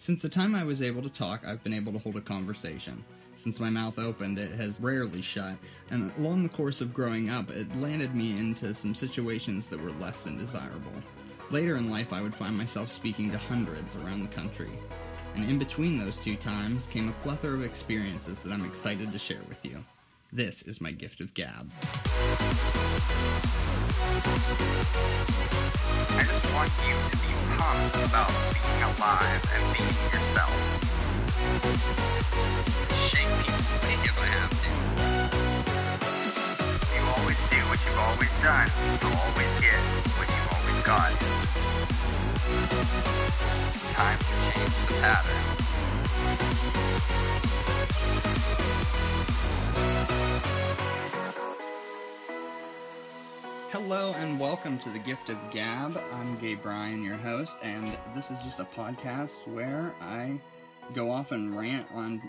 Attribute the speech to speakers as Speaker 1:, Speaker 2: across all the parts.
Speaker 1: Since the time I was able to talk, I've been able to hold a conversation. Since my mouth opened, it has rarely shut, and along the course of growing up, it landed me into some situations that were less than desirable. Later in life, I would find myself speaking to hundreds around the country. And in between those two times came a plethora of experiences that I'm excited to share with you. This is my gift of gab.
Speaker 2: I just want you to be pumped about being alive and being yourself. Shake people's opinion if I have to. You always do what you've always done. You'll always get what you've always got. Time to change the pattern.
Speaker 1: Hello and welcome to the Gift of Gab. I'm Gabe Bryan, your host, and this is just a podcast where I go off and rant on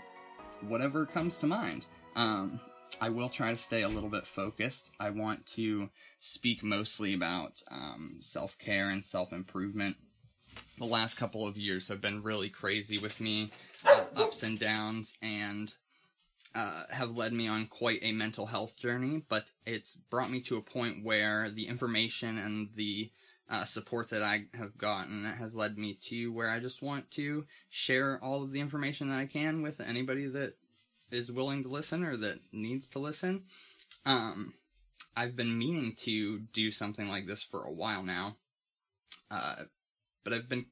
Speaker 1: whatever comes to mind. Um, I will try to stay a little bit focused. I want to speak mostly about um, self care and self improvement. The last couple of years have been really crazy with me, uh, ups and downs, and uh, have led me on quite a mental health journey, but it's brought me to a point where the information and the uh, support that I have gotten has led me to where I just want to share all of the information that I can with anybody that is willing to listen or that needs to listen. Um, I've been meaning to do something like this for a while now, uh, but I've been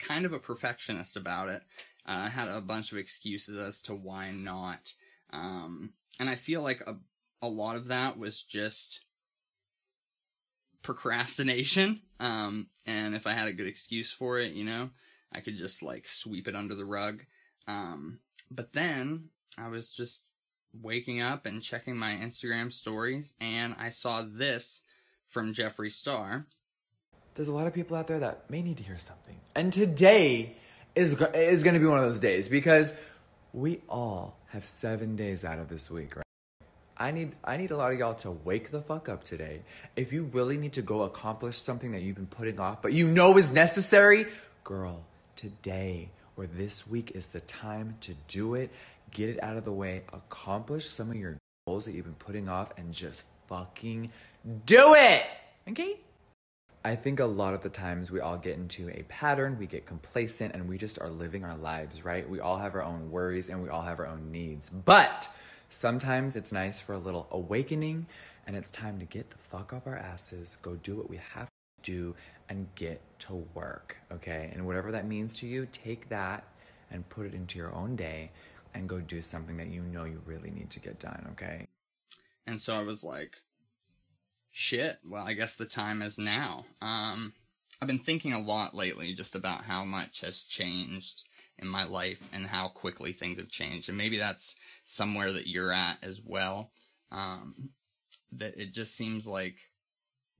Speaker 1: kind of a perfectionist about it. Uh, I had a bunch of excuses as to why not. Um, and I feel like a, a lot of that was just procrastination. Um, and if I had a good excuse for it, you know, I could just like sweep it under the rug. Um, but then I was just waking up and checking my Instagram stories and I saw this from Jeffree Star.
Speaker 3: There's a lot of people out there that may need to hear something. And today is is going to be one of those days because we all have 7 days out of this week, right? I need I need a lot of y'all to wake the fuck up today. If you really need to go accomplish something that you've been putting off but you know is necessary, girl, today or this week is the time to do it. Get it out of the way, accomplish some of your goals that you've been putting off and just fucking do it. Okay? I think a lot of the times we all get into a pattern, we get complacent, and we just are living our lives, right? We all have our own worries and we all have our own needs. But sometimes it's nice for a little awakening, and it's time to get the fuck off our asses, go do what we have to do, and get to work, okay? And whatever that means to you, take that and put it into your own day and go do something that you know you really need to get done, okay?
Speaker 1: And so I was like, shit, well, I guess the time is now. Um, I've been thinking a lot lately just about how much has changed in my life and how quickly things have changed. And maybe that's somewhere that you're at as well. Um, that it just seems like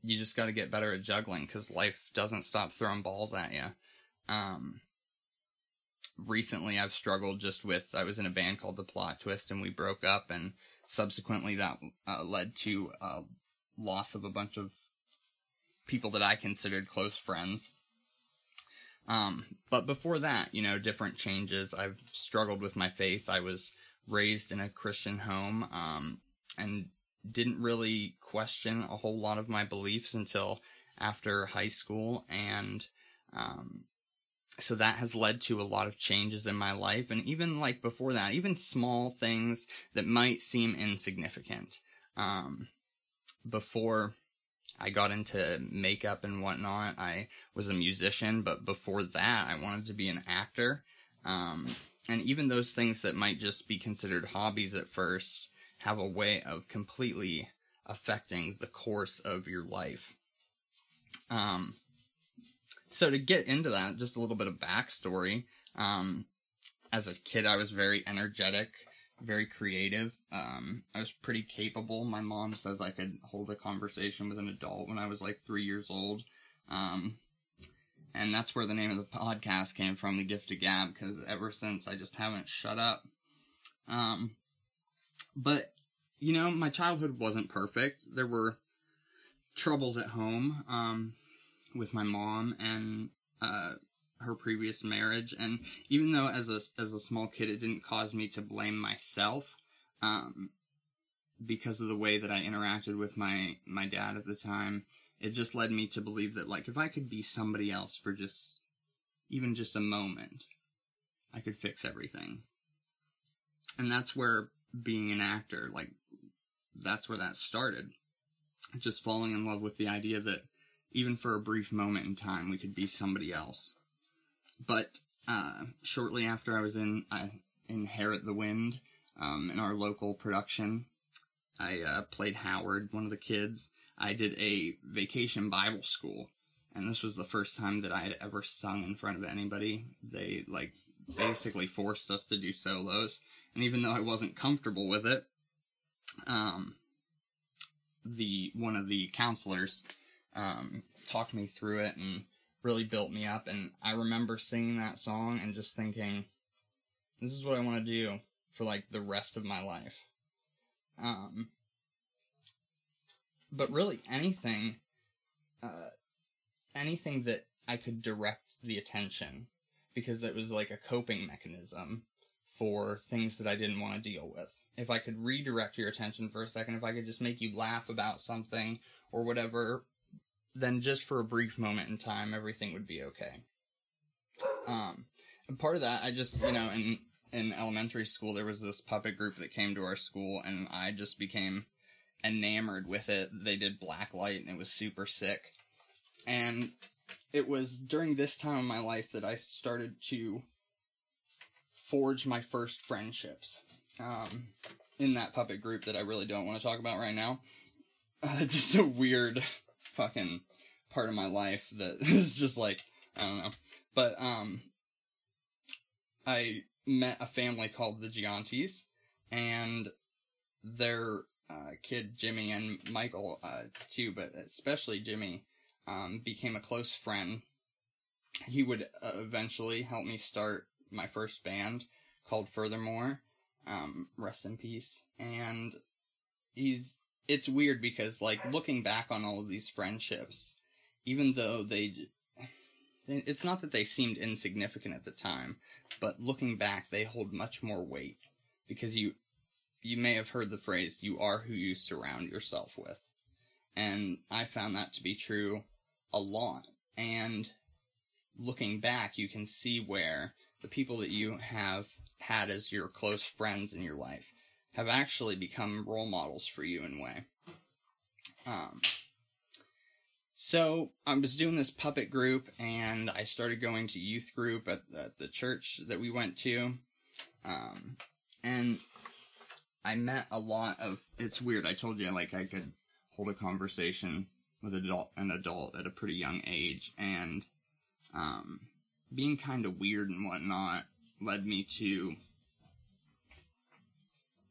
Speaker 1: you just got to get better at juggling because life doesn't stop throwing balls at you. Um, recently I've struggled just with, I was in a band called The Plot Twist and we broke up and subsequently that uh, led to a loss of a bunch of people that I considered close friends. Um, but before that, you know, different changes. I've struggled with my faith. I was raised in a Christian home, um, and didn't really question a whole lot of my beliefs until after high school. And, um, so that has led to a lot of changes in my life. And even like before that, even small things that might seem insignificant. Um, before I got into makeup and whatnot, I was a musician, but before that, I wanted to be an actor. Um, and even those things that might just be considered hobbies at first have a way of completely affecting the course of your life. Um, so to get into that, just a little bit of backstory. Um, as a kid, I was very energetic, very creative. Um, I was pretty capable. My mom says I could hold a conversation with an adult when I was like three years old. Um, and that's where the name of the podcast came from, The Gift of Gab, because ever since I just haven't shut up. Um, but, you know, my childhood wasn't perfect. There were troubles at home, um, with my mom and, uh, her previous marriage, and even though as a as a small kid it didn't cause me to blame myself, um, because of the way that I interacted with my my dad at the time, it just led me to believe that like if I could be somebody else for just even just a moment, I could fix everything. And that's where being an actor, like that's where that started. Just falling in love with the idea that even for a brief moment in time, we could be somebody else. But uh, shortly after I was in uh, Inherit the Wind um, in our local production, I uh, played Howard, one of the kids. I did a vacation Bible school, and this was the first time that I had ever sung in front of anybody. They like basically forced us to do solos, and even though I wasn't comfortable with it, um, the one of the counselors um, talked me through it and really built me up. And I remember singing that song and just thinking, this is what I want to do for like the rest of my life. Um, but really anything, uh, anything that I could direct the attention because it was like a coping mechanism for things that I didn't want to deal with. If I could redirect your attention for a second, if I could just make you laugh about something or whatever, then just for a brief moment in time, everything would be okay. Um, and part of that, I just, you know, in, in elementary school, there was this puppet group that came to our school and I just became enamored with it. They did black light and it was super sick. And it was during this time of my life that I started to forge my first friendships um, in that puppet group that I really don't want to talk about right now. Uh, just a weird fucking part of my life that is just like I don't know. But um, I met a family called the Giantis, and their uh, kid Jimmy and Michael uh, too, but especially Jimmy um, became a close friend. He would uh, eventually help me start my first band called Furthermore. Um, rest in peace. And he's it's weird because like looking back on all of these friendships, even though they it's not that they seemed insignificant at the time, but looking back they hold much more weight because you you may have heard the phrase you are who you surround yourself with. And I found that to be true a lot. And looking back, you can see where the people that you have had as your close friends in your life have actually become role models for you in a way. Um, so I was doing this puppet group, and I started going to youth group at, at the church that we went to, um, and I met a lot of. It's weird. I told you like I could hold a conversation with adult an adult at a pretty young age, and um, being kind of weird and whatnot led me to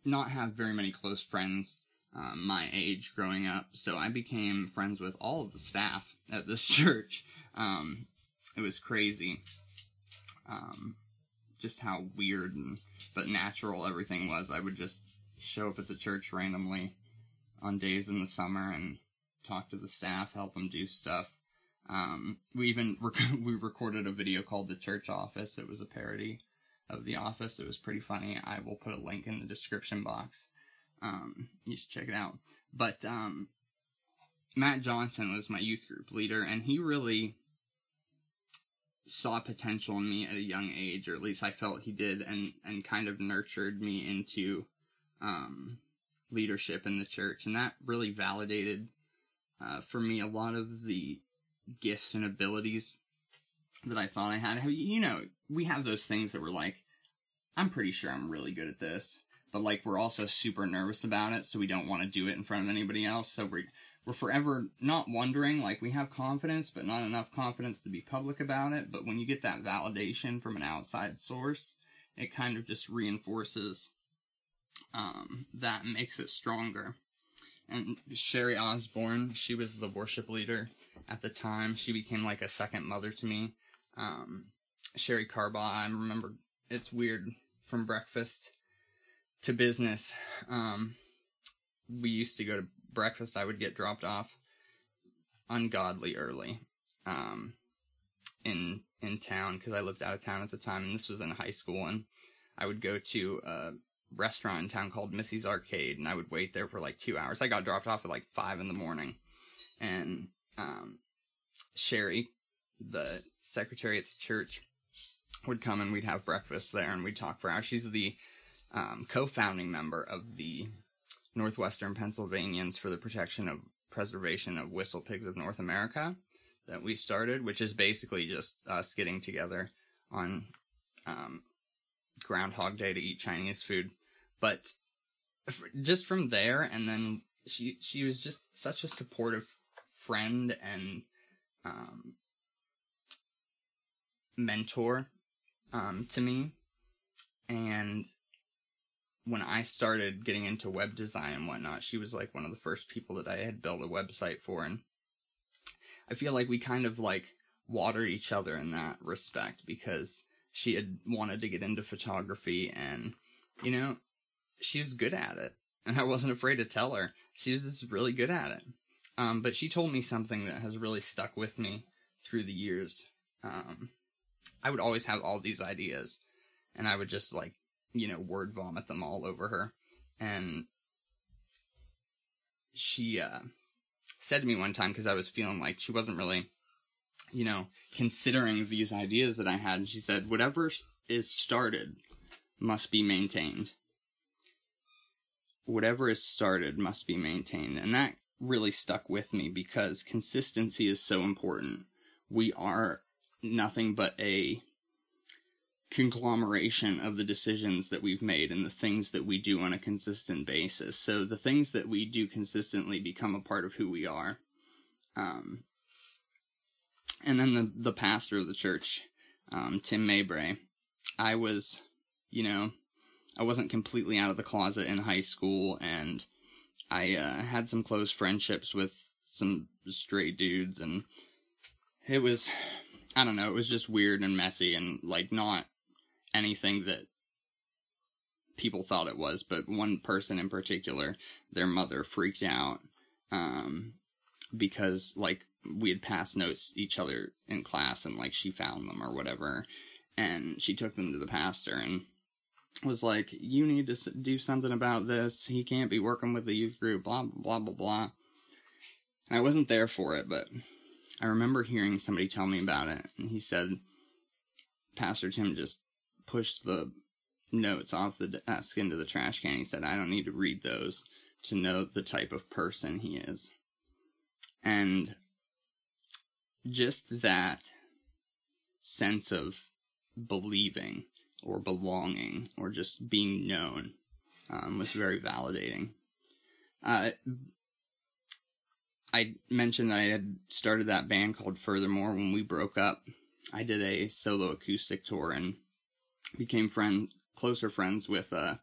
Speaker 1: not have very many close friends um, my age growing up. So I became friends with all of the staff at this church. Um, it was crazy. Um, just how weird and but natural everything was. I would just show up at the church randomly on days in the summer and talk to the staff, help them do stuff. Um, we even rec- we recorded a video called "The Church Office." It was a parody of The Office. It was pretty funny. I will put a link in the description box. Um, you should check it out. But um, Matt Johnson was my youth group leader, and he really saw potential in me at a young age, or at least I felt he did, and and kind of nurtured me into um, leadership in the church, and that really validated uh, for me a lot of the gifts and abilities that I thought I had. You know, we have those things that we're like, I'm pretty sure I'm really good at this, but like we're also super nervous about it, so we don't want to do it in front of anybody else. So we're we're forever not wondering. Like we have confidence, but not enough confidence to be public about it. But when you get that validation from an outside source, it kind of just reinforces um, that makes it stronger. And Sherry Osborne, she was the worship leader at the time. She became like a second mother to me. Um, Sherry Carbaugh, I remember it's weird from breakfast to business. Um, we used to go to breakfast. I would get dropped off ungodly early. Um, in in town because I lived out of town at the time, and this was in high school, and I would go to a restaurant in town called Missy's Arcade, and I would wait there for like two hours. I got dropped off at like five in the morning, and um, Sherry, the secretary at the church, would come and we'd have breakfast there, and we'd talk for hours. She's the um, co-founding member of the Northwestern Pennsylvanians for the Protection of Preservation of Whistle Pigs of North America that we started, which is basically just us getting together on um, Groundhog Day to eat Chinese food. But just from there, and then she she was just such a supportive friend and um, mentor um, to me, and when I started getting into web design and whatnot, she was like one of the first people that I had built a website for. And I feel like we kind of like watered each other in that respect because she had wanted to get into photography and, you know, she was good at it. And I wasn't afraid to tell her. She was just really good at it. Um, but she told me something that has really stuck with me through the years. Um, I would always have all these ideas and I would just like you know, word vomit them all over her. And she uh, said to me one time, because I was feeling like she wasn't really, you know, considering these ideas that I had, she said, whatever is started must be maintained. Whatever is started must be maintained. And that really stuck with me because consistency is so important. We are nothing but a conglomeration of the decisions that we've made and the things that we do on a consistent basis. So the things that we do consistently become a part of who we are. Um, and then the the pastor of the church, um, Tim Maybray, I was, you know, I wasn't completely out of the closet in high school, and I uh, had some close friendships with some straight dudes, and it was, I don't know, it was just weird and messy, and like not anything that people thought it was, but one person in particular, their mother freaked out um, because like we had passed notes each other in class and like she found them or whatever, and she took them to the pastor and was like, "You need to do something about this. He can't be working with the youth group." Blah blah blah blah. And I wasn't there for it, but I remember hearing somebody tell me about it, and he said, Pastor Tim just pushed the notes off the desk into the trash can. He said, I don't need to read those to know the type of person he is. And just that sense of believing or belonging or just being known um, was very validating. Uh, I mentioned I had started that band called Furthermore when we broke up. I did a solo acoustic tour and became friend closer friends with uh,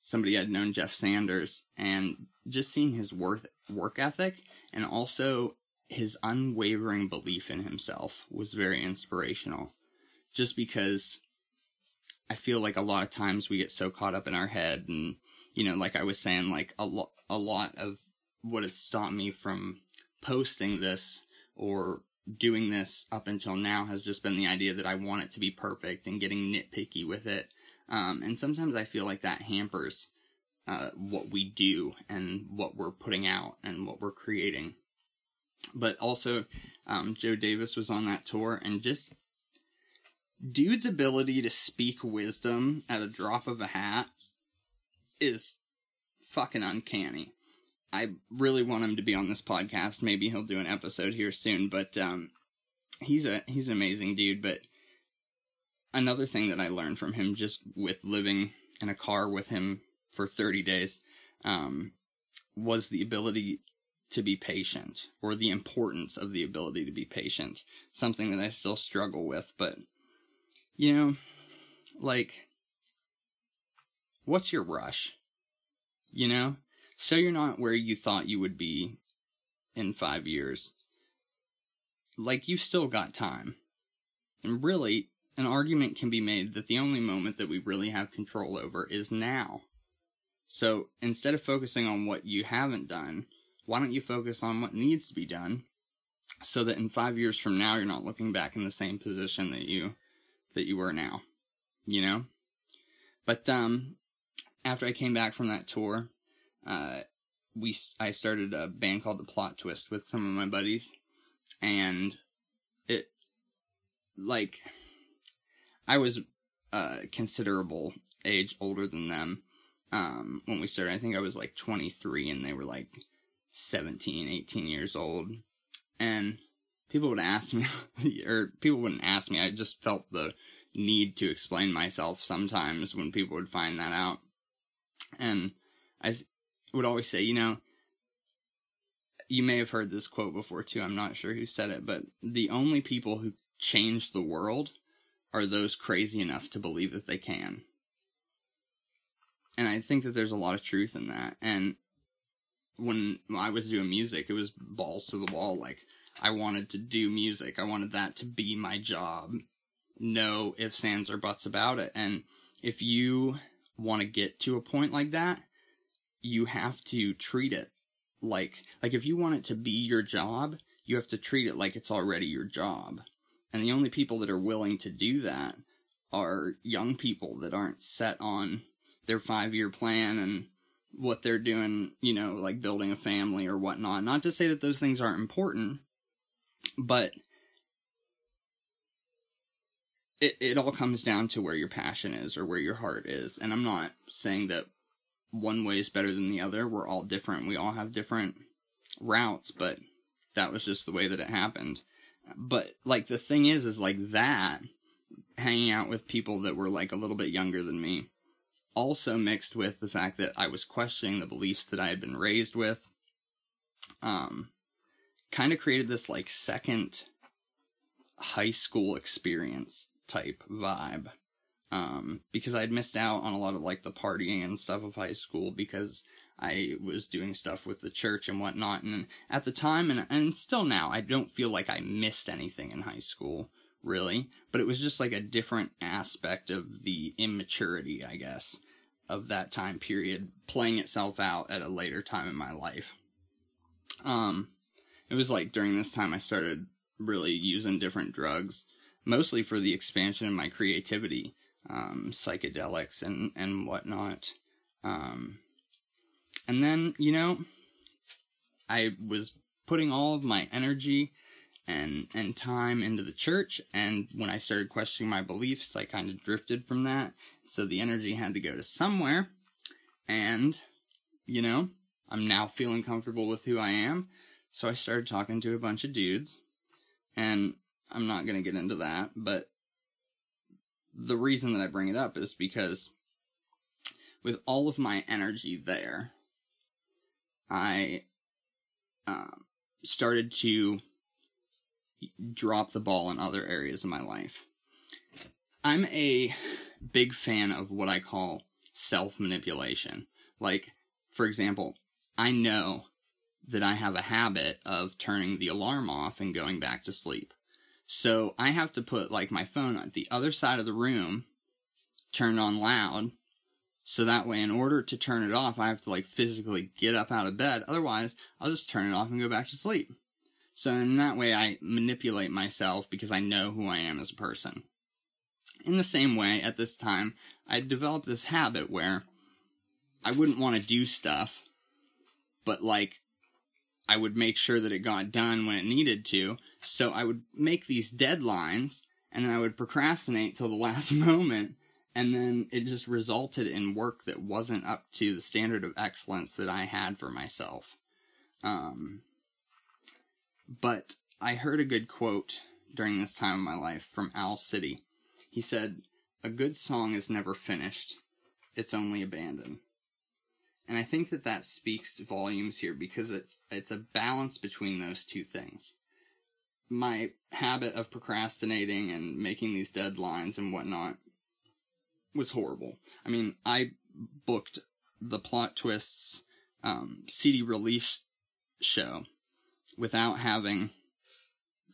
Speaker 1: somebody I'd known, Jeff Sanders, and just seeing his worth work ethic and also his unwavering belief in himself was very inspirational. Just because I feel like a lot of times we get so caught up in our head, and you know, like I was saying, like a lot, a lot of what has stopped me from posting this or doing this up until now has just been the idea that I want it to be perfect and getting nitpicky with it. Um, and sometimes I feel like that hampers uh, what we do and what we're putting out and what we're creating. But also, um, Joe Davis was on that tour and just dude's ability to speak wisdom at a drop of a hat is fucking uncanny. I really want him to be on this podcast. Maybe he'll do an episode here soon, but um, he's a he's an amazing dude. But another thing that I learned from him just with living in a car with him for 30 days um, was the ability to be patient or the importance of the ability to be patient. Something that I still struggle with, but you know, like, what's your rush? You know, so you're not where you thought you would be in five years. Like, you've still got time. And really, an argument can be made that the only moment that we really have control over is now. So instead of focusing on what you haven't done, why don't you focus on what needs to be done so that in five years from now you're not looking back in the same position that you that you were now you know but um after i came back from that tour uh we i started a band called the plot twist with some of my buddies. And it like i was a considerable age older than them um when we started. I think i was like 23 and they were like 17 18 years old. And people would ask me or people wouldn't ask me. I just felt the need to explain myself sometimes when people would find that out. And i would always say you know you may have heard this quote before too i'm not sure who said it but the only people who change the world are those crazy enough to believe that they can and i think that there's a lot of truth in that and when I was doing music, it was balls to the wall. Like, I wanted to do music. I wanted that to be my job. No ifs, ands, or buts about it. And if you want to get to a point like that, you have to treat it like, like if you want it to be your job, you have to treat it like it's already your job. And the only people that are willing to do that are young people that aren't set on their five year plan and what they're doing, you know, like building a family or whatnot. Not to say that those things aren't important, but it, it all comes down to where your passion is or where your heart is. And I'm not saying that one way is better than the other. We're all different. We all have different routes, but that was just the way that it happened. But like the thing is, is like that hanging out with people that were like a little bit younger than me also mixed with the fact that I was questioning the beliefs that I had been raised with, um, kind of created this like second high school experience type vibe. Um, because I'd missed out on a lot of like the partying and stuff of high school because I was doing stuff with the church and whatnot. And at the time, and, and still now, I don't feel like I missed anything in high school, really. But it was just like a different aspect of the immaturity, I guess, of that time period playing itself out at a later time in my life. Um, it was like during this time I started really using different drugs, mostly for the expansion of my creativity, um, psychedelics and, and whatnot. Um, and then, you know, I was putting all of my energy and and time into the church and when I started questioning my beliefs I kind of drifted from that. So the energy had to go to somewhere. And you know I'm now feeling comfortable with who I am. So I started talking to a bunch of dudes. And I'm not to get into that but the reason that I bring it up is because with all of my energy there I um, started to drop the ball in other areas of my life. I'm a big fan of what I call self manipulation. Like, for example, I know that I have a habit of turning the alarm off and going back to sleep. So I have to put like my phone at the other side of the room, turned on loud, so that way in order to turn it off, I have to like physically get up out of bed. Otherwise, I'll just turn it off and go back to sleep. So in that way, I manipulate myself because I know who I am as a person. In the same way, at this time, I developed this habit where I wouldn't want to do stuff, but like, I would make sure that it got done when it needed to. So I would make these deadlines and then I would procrastinate till the last moment. And then it just resulted in work that wasn't up to the standard of excellence that I had for myself. Um, but I heard a good quote during this time of my life from Owl City. He said, A good song is never finished, it's only abandoned. And I think that that speaks volumes here because it's it's a balance between those two things. My habit of procrastinating and making these deadlines and whatnot was horrible. I mean, I booked the plot twists um, CD release show without having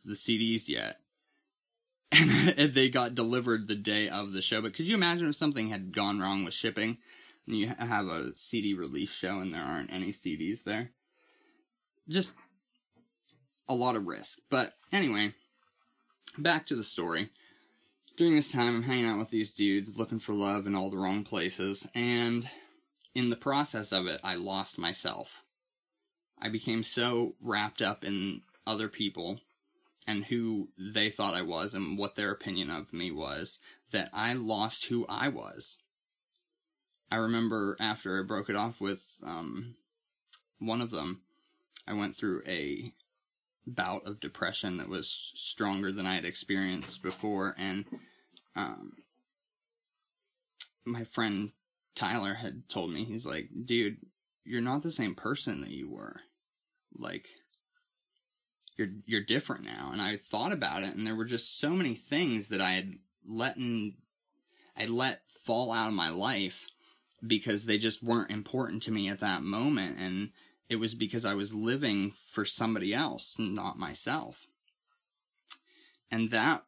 Speaker 1: the CDs yet. And they got delivered the day of the show. But could you imagine if something had gone wrong with shipping and you have a CD release show and there aren't any CDs there? Just a lot of risk. But anyway, back to the story. During this time, I'm hanging out with these dudes, looking for love in all the wrong places, and in the process of it, I lost myself. I became so wrapped up in other people and who they thought I was and what their opinion of me was that I lost who I was. I remember after I broke it off with um, one of them, I went through a bout of depression that was stronger than I had experienced before, and um, my friend Tyler had told me, he's like, dude, you're not the same person that you were. Like, you're you're different now. And I thought about it, and there were just so many things that I had let I let fall out of my life because they just weren't important to me at that moment, and it was because I was living for somebody else, not myself. And that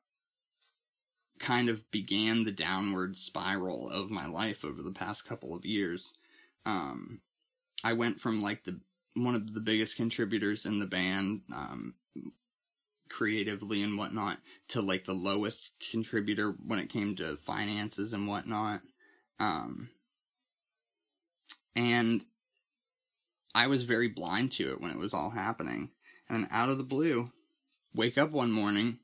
Speaker 1: kind of began the downward spiral of my life over the past couple of years. Um, I went from like the one of the biggest contributors in the band, um, creatively and whatnot, to like the lowest contributor when it came to finances and whatnot. Um, and I was very blind to it when it was all happening. And out of the blue, wake up one morning,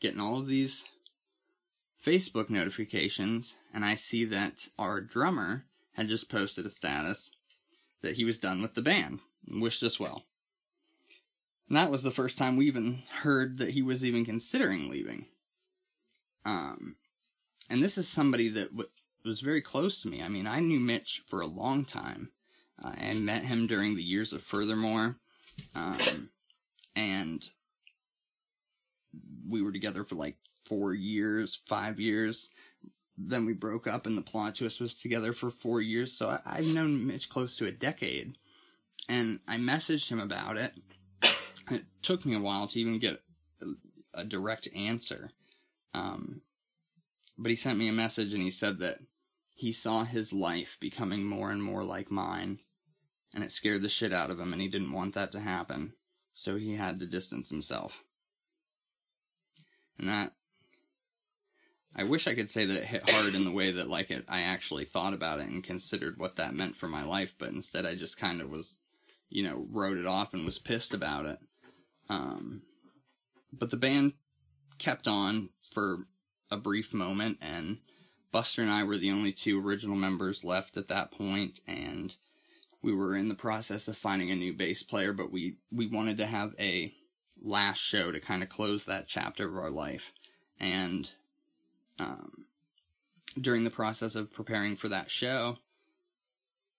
Speaker 1: getting all of these Facebook notifications, and I see that our drummer had just posted a status that he was done with the band and wished us well. And that was the first time we even heard that he was even considering leaving. Um, and this is somebody that w- was very close to me. I mean, I knew Mitch for a long time. Uh, I met him during the years of Furthermore. Um, and we were together for like four years, five years. Then we broke up, and the plot twist was together for four years. So I, I've known Mitch close to a decade. And I messaged him about it. It took me a while to even get a, a direct answer. Um, but he sent me a message and he said that he saw his life becoming more and more like mine. And it scared the shit out of him, and he didn't want that to happen. So he had to distance himself. And that I wish I could say that it hit hard in the way that like it I actually thought about it and considered what that meant for my life, but instead I just kind of was, you know, wrote it off and was pissed about it. Um, but the band kept on for a brief moment, and Buster and I were the only two original members left at that point, and we were in the process of finding a new bass player, but we we wanted to have a last show to kind of close that chapter of our life, and um, during the process of preparing for that show,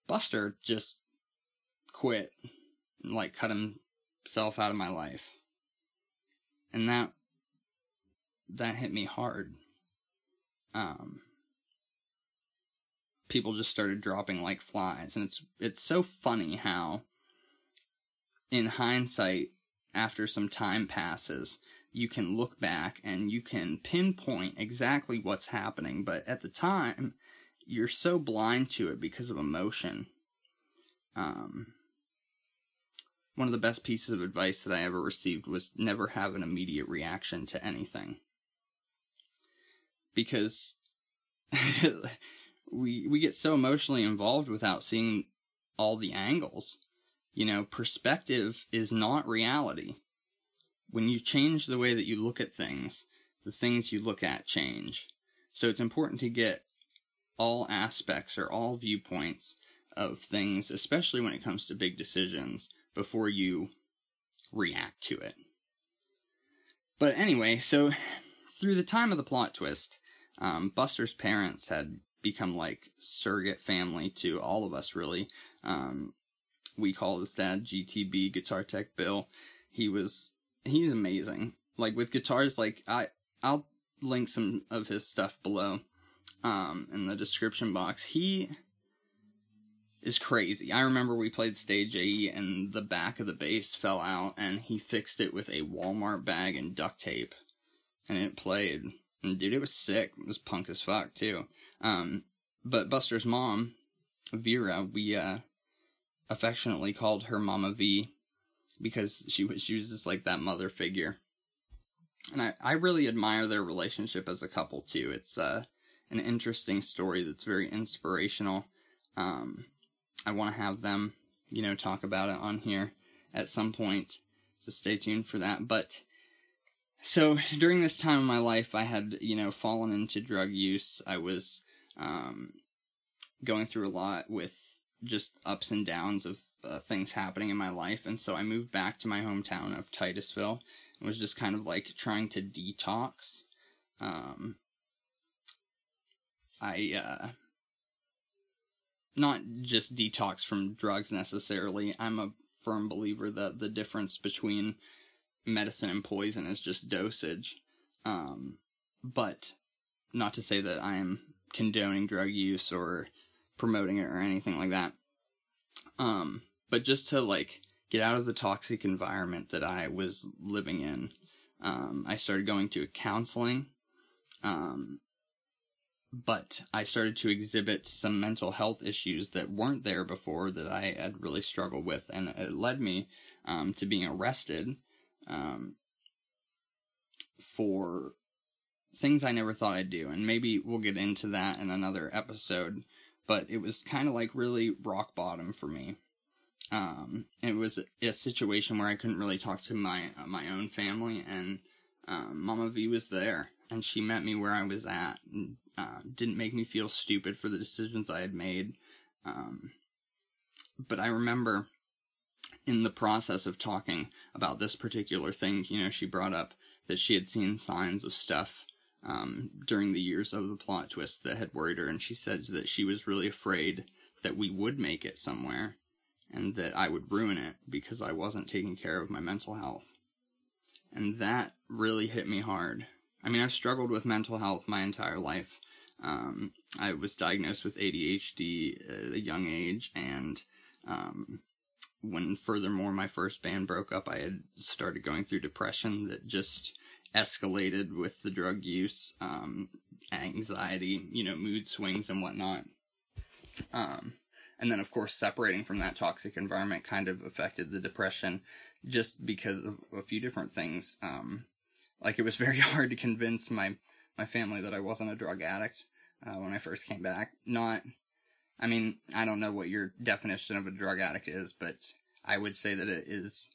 Speaker 1: Buster just quit, and, like cut himself out of my life, and that that hit me hard. Um, people just started dropping like flies, and it's it's so funny how, in hindsight, after some time passes, you can look back and you can pinpoint exactly what's happening, but at the time, you're so blind to it because of emotion. Um, one of the best pieces of advice that I ever received was never have an immediate reaction to anything. Because we we get so emotionally involved without seeing all the angles. You know, perspective is not reality. When you change the way that you look at things, the things you look at change. So it's important to get all aspects or all viewpoints of things, especially when it comes to big decisions, before you react to it. But anyway, so through the time of the plot twist, um, Buster's parents had become like surrogate family to all of us, really. Um, we call his dad GTB Guitar Tech Bill. He was he's amazing. Like with guitars, like I I'll link some of his stuff below um in the description box. He is crazy. I remember we played stage A and the back of the bass fell out and he fixed it with a Walmart bag and duct tape and it played. And dude, it was sick. It was punk as fuck too. Um, but Buster's mom, Vera, we uh, affectionately called her Mama V because she was she was just like that mother figure. And I, I really admire their relationship as a couple too. It's uh, an interesting story that's very inspirational. Um, I want to have them, you know, talk about it on here at some point. So stay tuned for that. But so during this time of my life, I had, you know, fallen into drug use. I was um, going through a lot with just ups and downs of uh, things happening in my life. And so I moved back to my hometown of Titusville and was just kind of like trying to detox. Um, I, uh, not just detox from drugs necessarily. I'm a firm believer that the difference between medicine and poison is just dosage. Um, but not to say that I am condoning drug use or promoting it or anything like that. Um, but just to like get out of the toxic environment that I was living in, um, I started going to counseling. Um, but I started to exhibit some mental health issues that weren't there before that I had really struggled with, and it led me um, to being arrested um, for things I never thought I'd do. And maybe we'll get into that in another episode, but it was kind of like really rock bottom for me. Um, it was a situation where I couldn't really talk to my uh, my own family, and um, Mama V was there, and she met me where I was at, and uh, didn't make me feel stupid for the decisions I had made. Um, but I remember in the process of talking about this particular thing, you know, she brought up that she had seen signs of stuff um, during the years of the plot twist that had worried her, and she said that she was really afraid that we would make it somewhere and that I would ruin it because I wasn't taking care of my mental health. And that really hit me hard. I mean, I've struggled with mental health my entire life. Um, I was diagnosed with ADHD at a young age, and um, when furthermore my first band broke up, I had started going through depression that just escalated with the drug use, um, anxiety, you know, mood swings and whatnot. Um, and then, of course, separating from that toxic environment kind of affected the depression just because of a few different things. Um, like it was very hard to convince my, my family that I wasn't a drug addict, uh, when I first came back. Not, I mean, I don't know what your definition of a drug addict is, but I would say that it is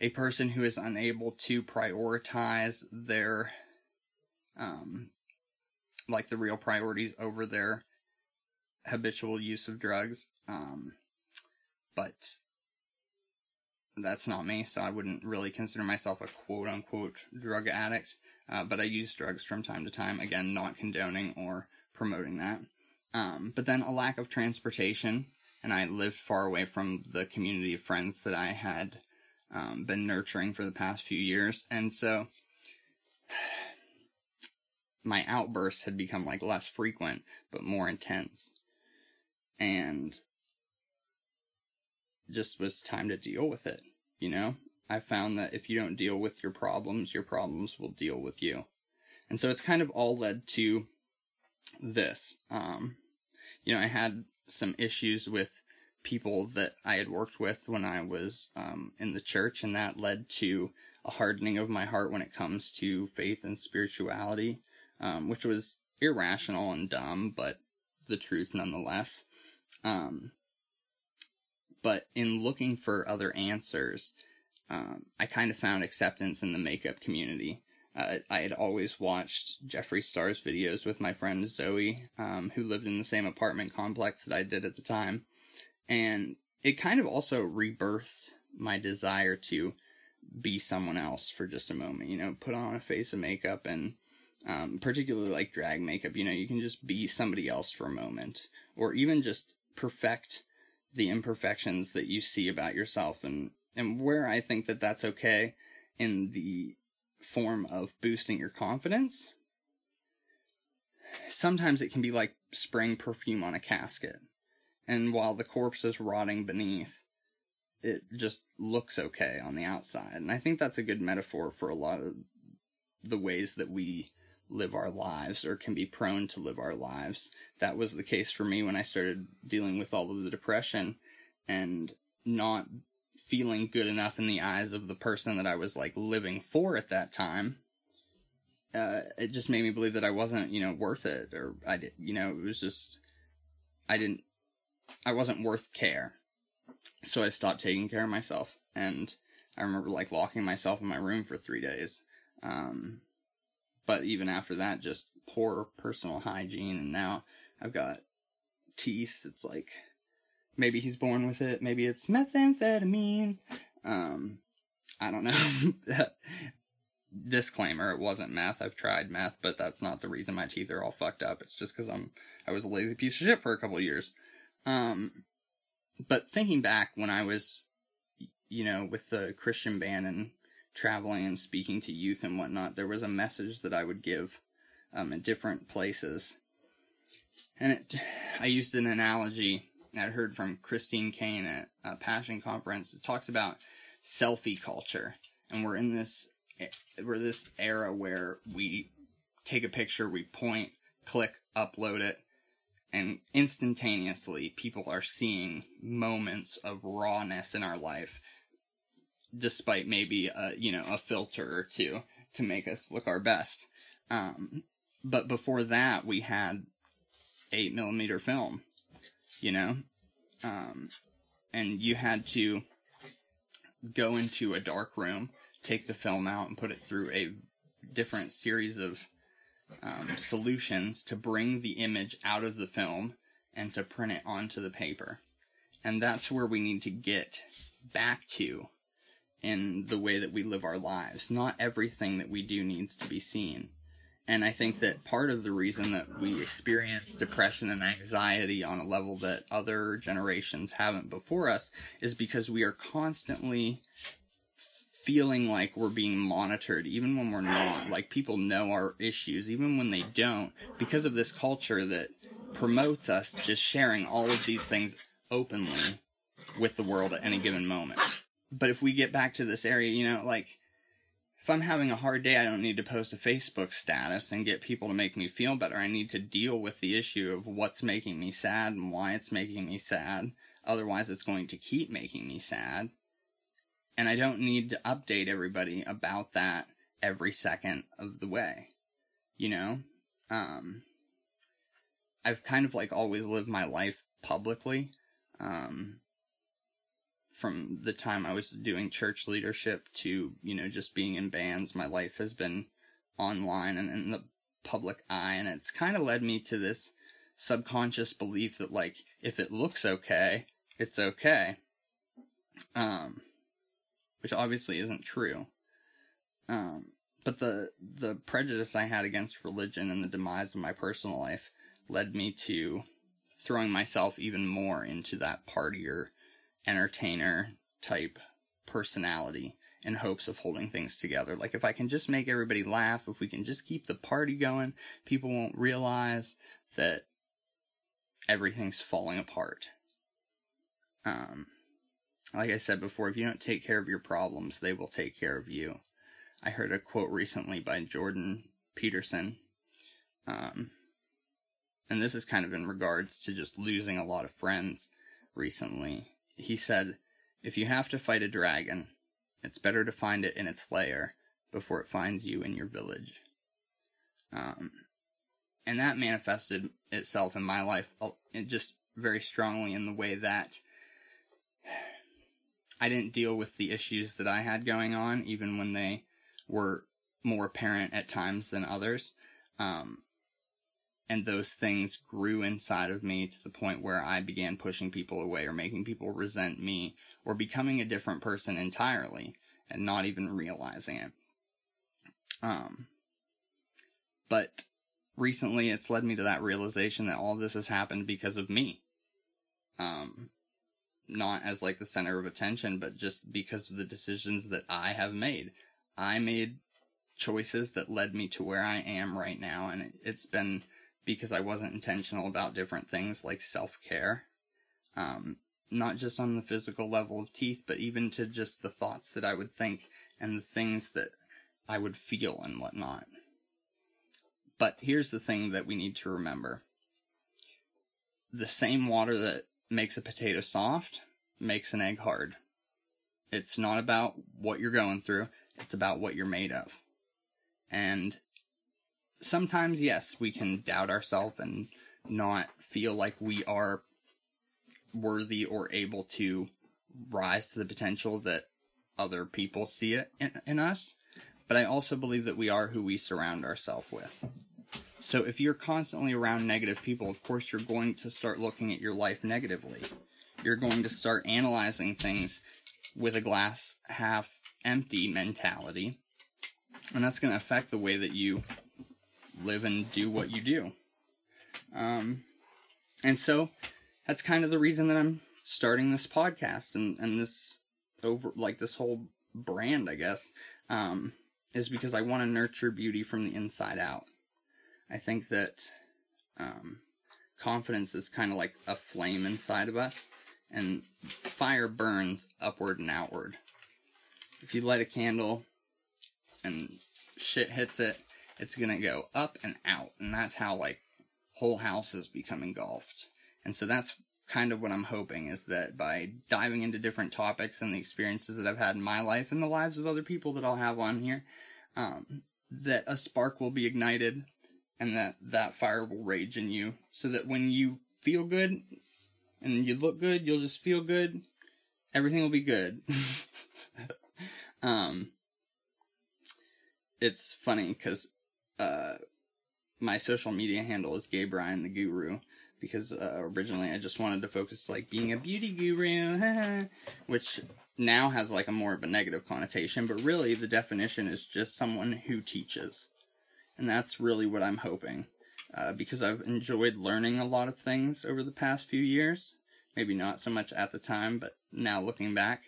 Speaker 1: a person who is unable to prioritize their um like the real priorities over their habitual use of drugs um but that's not me so i wouldn't really consider myself a quote unquote drug addict uh, but i use drugs from time to time. Again not condoning or promoting that. Um, but then a lack of transportation and i lived far away from the community of friends that i had um, been nurturing for the past few years. And so my outbursts had become like less frequent, but more intense. And just was time to deal with it, you know? I found that if you don't deal with your problems, your problems will deal with you. And so it's kind of all led to this. Um, you know, I had some issues with people that I had worked with when I was um, in the church, and that led to a hardening of my heart when it comes to faith and spirituality, um, which was irrational and dumb, but the truth nonetheless. Um, but in looking for other answers, um, I kind of found acceptance in the makeup community. Uh, I had always watched Jeffree Star's videos with my friend Zoe, um, who lived in the same apartment complex that I did at the time and it kind of also rebirthed my desire to be someone else for just a moment, you know, put on a face of makeup and um, particularly like drag makeup, you know, you can just be somebody else for a moment or even just perfect the imperfections that you see about yourself. And and where I think that that's okay in the form of boosting your confidence sometimes it can be like spraying perfume on a casket and while the corpse is rotting beneath, it just looks okay on the outside. And I think that's a good metaphor for a lot of the ways that we live our lives or can be prone to live our lives. That was the case for me when I started dealing with all of the depression and not feeling good enough in the eyes of the person that I was like living for at that time. Uh, it just made me believe that I wasn't, you know, worth it, or I did, you know, it was just, I didn't, I wasn't worth care. So I stopped taking care of myself, and I remember like locking myself in my room for three days. Um, but even after that, just poor personal hygiene, and now I've got teeth. It's like maybe he's born with it, maybe it's methamphetamine. Um, I don't know. Disclaimer: It wasn't meth. I've tried meth, but that's not the reason my teeth are all fucked up. It's just because I'm I was a lazy piece of shit for a couple of years. Um, but thinking back when I was, you know, with the Christian band and traveling and speaking to youth and whatnot, there was a message that I would give um, in different places. And it, I used an analogy I'd heard from Christine Caine at a Passion Conference. It talks about selfie culture, and we're in this we're this era where we take a picture, we point, click, upload it, and instantaneously people are seeing moments of rawness in our life despite maybe a you know a filter or two to make us look our best. Um, but before that we had eight millimeter film you know? Um, and you had to go into a dark room take the film out and put it through a different series of um, solutions to bring the image out of the film and to print it onto the paper. And that's where we need to get back to in the way that we live our lives. Not everything that we do needs to be seen. And I think that part of the reason that we experience depression and anxiety on a level that other generations haven't before us is because we are constantly feeling like we're being monitored even when we're not. Like people know our issues even when they don't because of this culture that promotes us just sharing all of these things openly with the world at any given moment. But if we get back to this area you know like if i'm having a hard day i don't need to post a facebook status and get people to make me feel better. I need to deal with the issue of what's making me sad and why it's making me sad. Otherwise it's going to keep making me sad and I don't need to update everybody about that every second of the way. You know? Um, I've kind of like always lived my life publicly. Um, from the time I was doing church leadership to, you know, just being in bands, my life has been online and in the public eye. And it's kind of led me to this subconscious belief that, like, if it looks okay, it's okay. Um, which obviously isn't true. Um, but the the prejudice I had against religion and the demise of my personal life led me to throwing myself even more into that partier, entertainer type personality in hopes of holding things together. Like if I can just make everybody laugh, if we can just keep the party going, people won't realize that everything's falling apart. Um, like I said before, if you don't take care of your problems, they will take care of you. I heard a quote recently by Jordan Peterson. Um, and this is kind of in regards to just losing a lot of friends recently. He said, If you have to fight a dragon, it's better to find it in its lair before it finds you in your village. Um, and that manifested itself in my life just very strongly in the way that I didn't deal with the issues that I had going on, even when they were more apparent at times than others. Um, and those things grew inside of me to the point where I began pushing people away or making people resent me or becoming a different person entirely and not even realizing it. Um, but recently it's led me to that realization that all this has happened because of me. Um, not as like the center of attention, but just because of the decisions that I have made. I made choices that led me to where I am right now, and it's been because I wasn't intentional about different things like self care. Um, not just on the physical level of teeth, but even to just the thoughts that I would think and the things that I would feel and whatnot. But here's the thing that we need to remember the same water that makes a potato soft makes an egg hard. It's not about what you're going through, it's about what you're made of. And sometimes, yes, we can doubt ourselves and not feel like we are worthy or able to rise to the potential that other people see it in, in us. But I also believe that we are who we surround ourselves with. So if you're constantly around negative people, of course you're going to start looking at your life negatively. You're going to start analyzing things with a glass half empty mentality. And that's going to affect the way that you live and do what you do. Um, and so that's kind of the reason that I'm starting this podcast and, and this over, like this whole brand, I guess, um, is because I want to nurture beauty from the inside out. I think that, um, confidence is kind of like a flame inside of us and fire burns upward and outward. If you light a candle and shit hits it, it's gonna go up and out, and that's how like whole houses become engulfed. And so that's kind of what I'm hoping is that by diving into different topics and the experiences that I've had in my life and the lives of other people that I'll have on here, um, that a spark will be ignited and that that fire will rage in you so that when you feel good and you look good, you'll just feel good. Everything will be good. um, it's funny because uh, my social media handle is Gabe Ryan the Guru because uh, originally I just wanted to focus like being a beauty guru, which now has like a more of a negative connotation, but really the definition is just someone who teaches, and that's really what I'm hoping. Uh, because I've enjoyed learning a lot of things over the past few years. Maybe not so much at the time, but now looking back.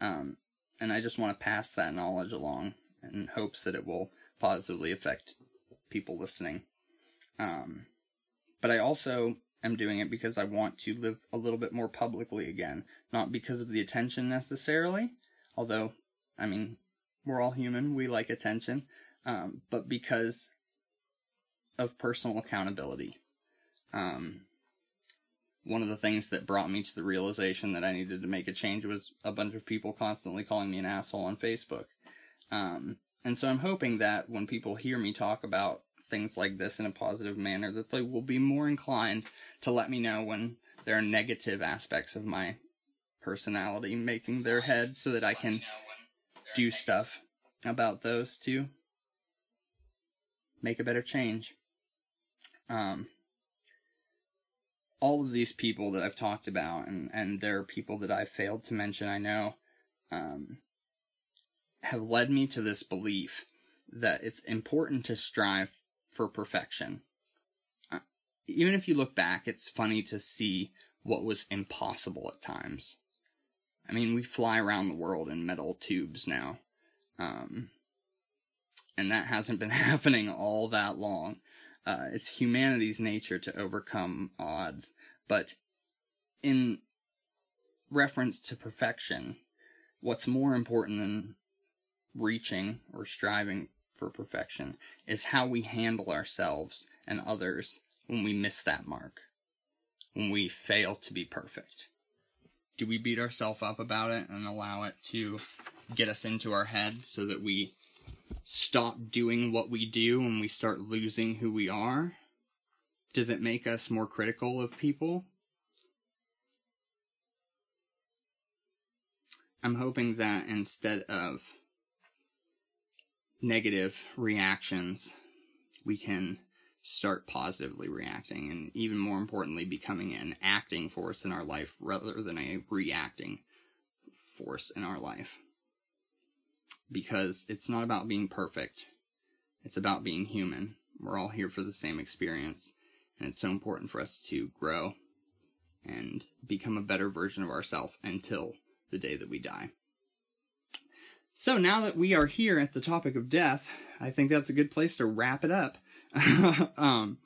Speaker 1: Um, and I just want to pass that knowledge along in hopes that it will positively affect people listening. Um, but I also am doing it because I want to live a little bit more publicly again, not because of the attention necessarily, although, I mean, we're all human, we like attention, um, but because of personal accountability. Um, one of the things that brought me to the realization that I needed to make a change was a bunch of people constantly calling me an asshole on Facebook. Um, and so I'm hoping that when people hear me talk about things like this in a positive manner, that they will be more inclined to let me know when there are negative aspects of my personality making their head so that I can do stuff about those to make a better change. Um, all of these people that I've talked about, and, and there are people that I've failed to mention, I know, um, have led me to this belief that it's important to strive for perfection. Uh, even if you look back, it's funny to see what was impossible at times. I mean, we fly around the world in metal tubes now. Um, and that hasn't been happening all that long. Uh, it's humanity's nature to overcome odds, but in reference to perfection, what's more important than reaching or striving for perfection is how we handle ourselves and others when we miss that mark, when we fail to be perfect. Do we beat ourselves up about it and allow it to get us into our head so that we stop doing what we do and we start losing who we are? Does it make us more critical of people? I'm hoping that instead of negative reactions, we can start positively reacting and even more importantly becoming an acting force in our life rather than a reacting force in our life. Because it's not about being perfect. It's about being human. We're all here for the same experience. And it's so important for us to grow and become a better version of ourselves until the day that we die. So now that we are here at the topic of death, I think that's a good place to wrap it up. um,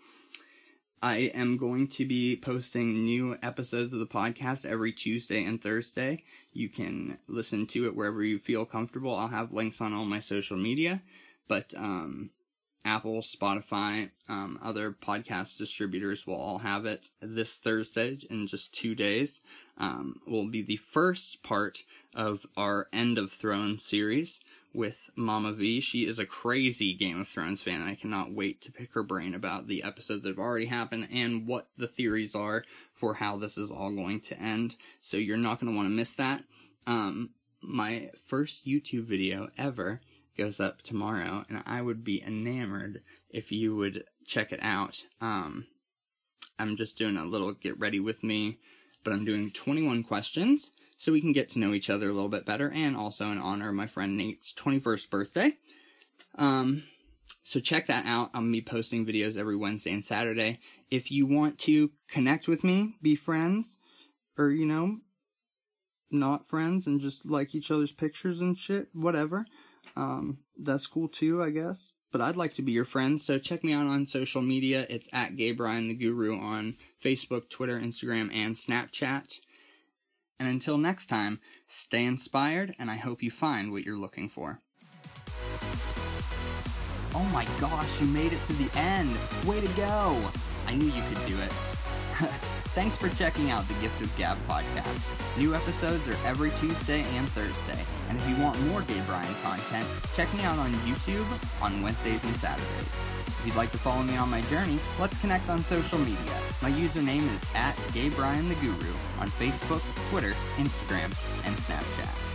Speaker 1: I am going to be posting new episodes of the podcast every Tuesday and Thursday. You can listen to it wherever you feel comfortable. I'll have links on all my social media, but um, Apple, Spotify, um, other podcast distributors will all have it this Thursday in just two days. Um, will be the first part of our End of Thrones series with Mama V. She is a crazy Game of Thrones fan, I cannot wait to pick her brain about the episodes that have already happened and what the theories are for how this is all going to end. So you're not going to want to miss that. Um, my first YouTube video ever goes up tomorrow, and I would be enamored if you would check it out. Um, I'm just doing a little get ready with me, but I'm doing 21 questions so we can get to know each other a little bit better, and also in honor of my friend Nate's 21st birthday. Um, so check that out. I'm gonna be posting videos every Wednesday and Saturday. If you want to connect with me, be friends, or you know, not friends and just like each other's pictures and shit, whatever. Um, that's cool too, I guess. But I'd like to be your friend, so check me out on social media. It's at Gabe Ryan the Guru on Facebook, Twitter, Instagram, and Snapchat. And until next time, stay inspired, and I hope you find what you're looking for. Oh my gosh, you made it to the end! Way to go! I knew you could do it. Thanks for checking out the Gift of Gab podcast. New episodes are every Tuesday and Thursday. And if you want more Gabe Ryan content, check me out on YouTube on Wednesdays and Saturdays. If you'd like to follow me on my journey, let's connect on social media. My username is at Gabe Ryan the Guru on Facebook, Twitter, Instagram, and Snapchat.